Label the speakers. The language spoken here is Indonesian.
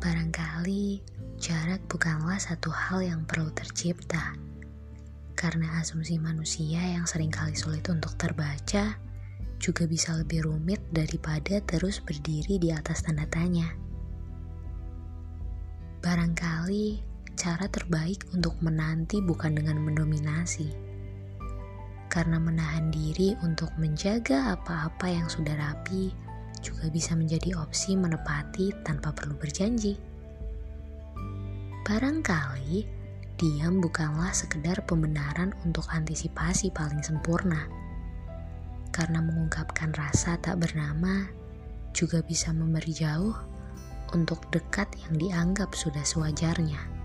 Speaker 1: Barangkali jarak bukanlah satu hal yang perlu tercipta, karena asumsi manusia yang sering kali sulit untuk terbaca juga bisa lebih rumit daripada terus berdiri di atas tanda tanya. Barangkali cara terbaik untuk menanti bukan dengan mendominasi, karena menahan diri untuk menjaga apa-apa yang sudah rapi juga bisa menjadi opsi menepati tanpa perlu berjanji. Barangkali diam bukanlah sekedar pembenaran untuk antisipasi paling sempurna. Karena mengungkapkan rasa tak bernama juga bisa memberi jauh untuk dekat yang dianggap sudah sewajarnya.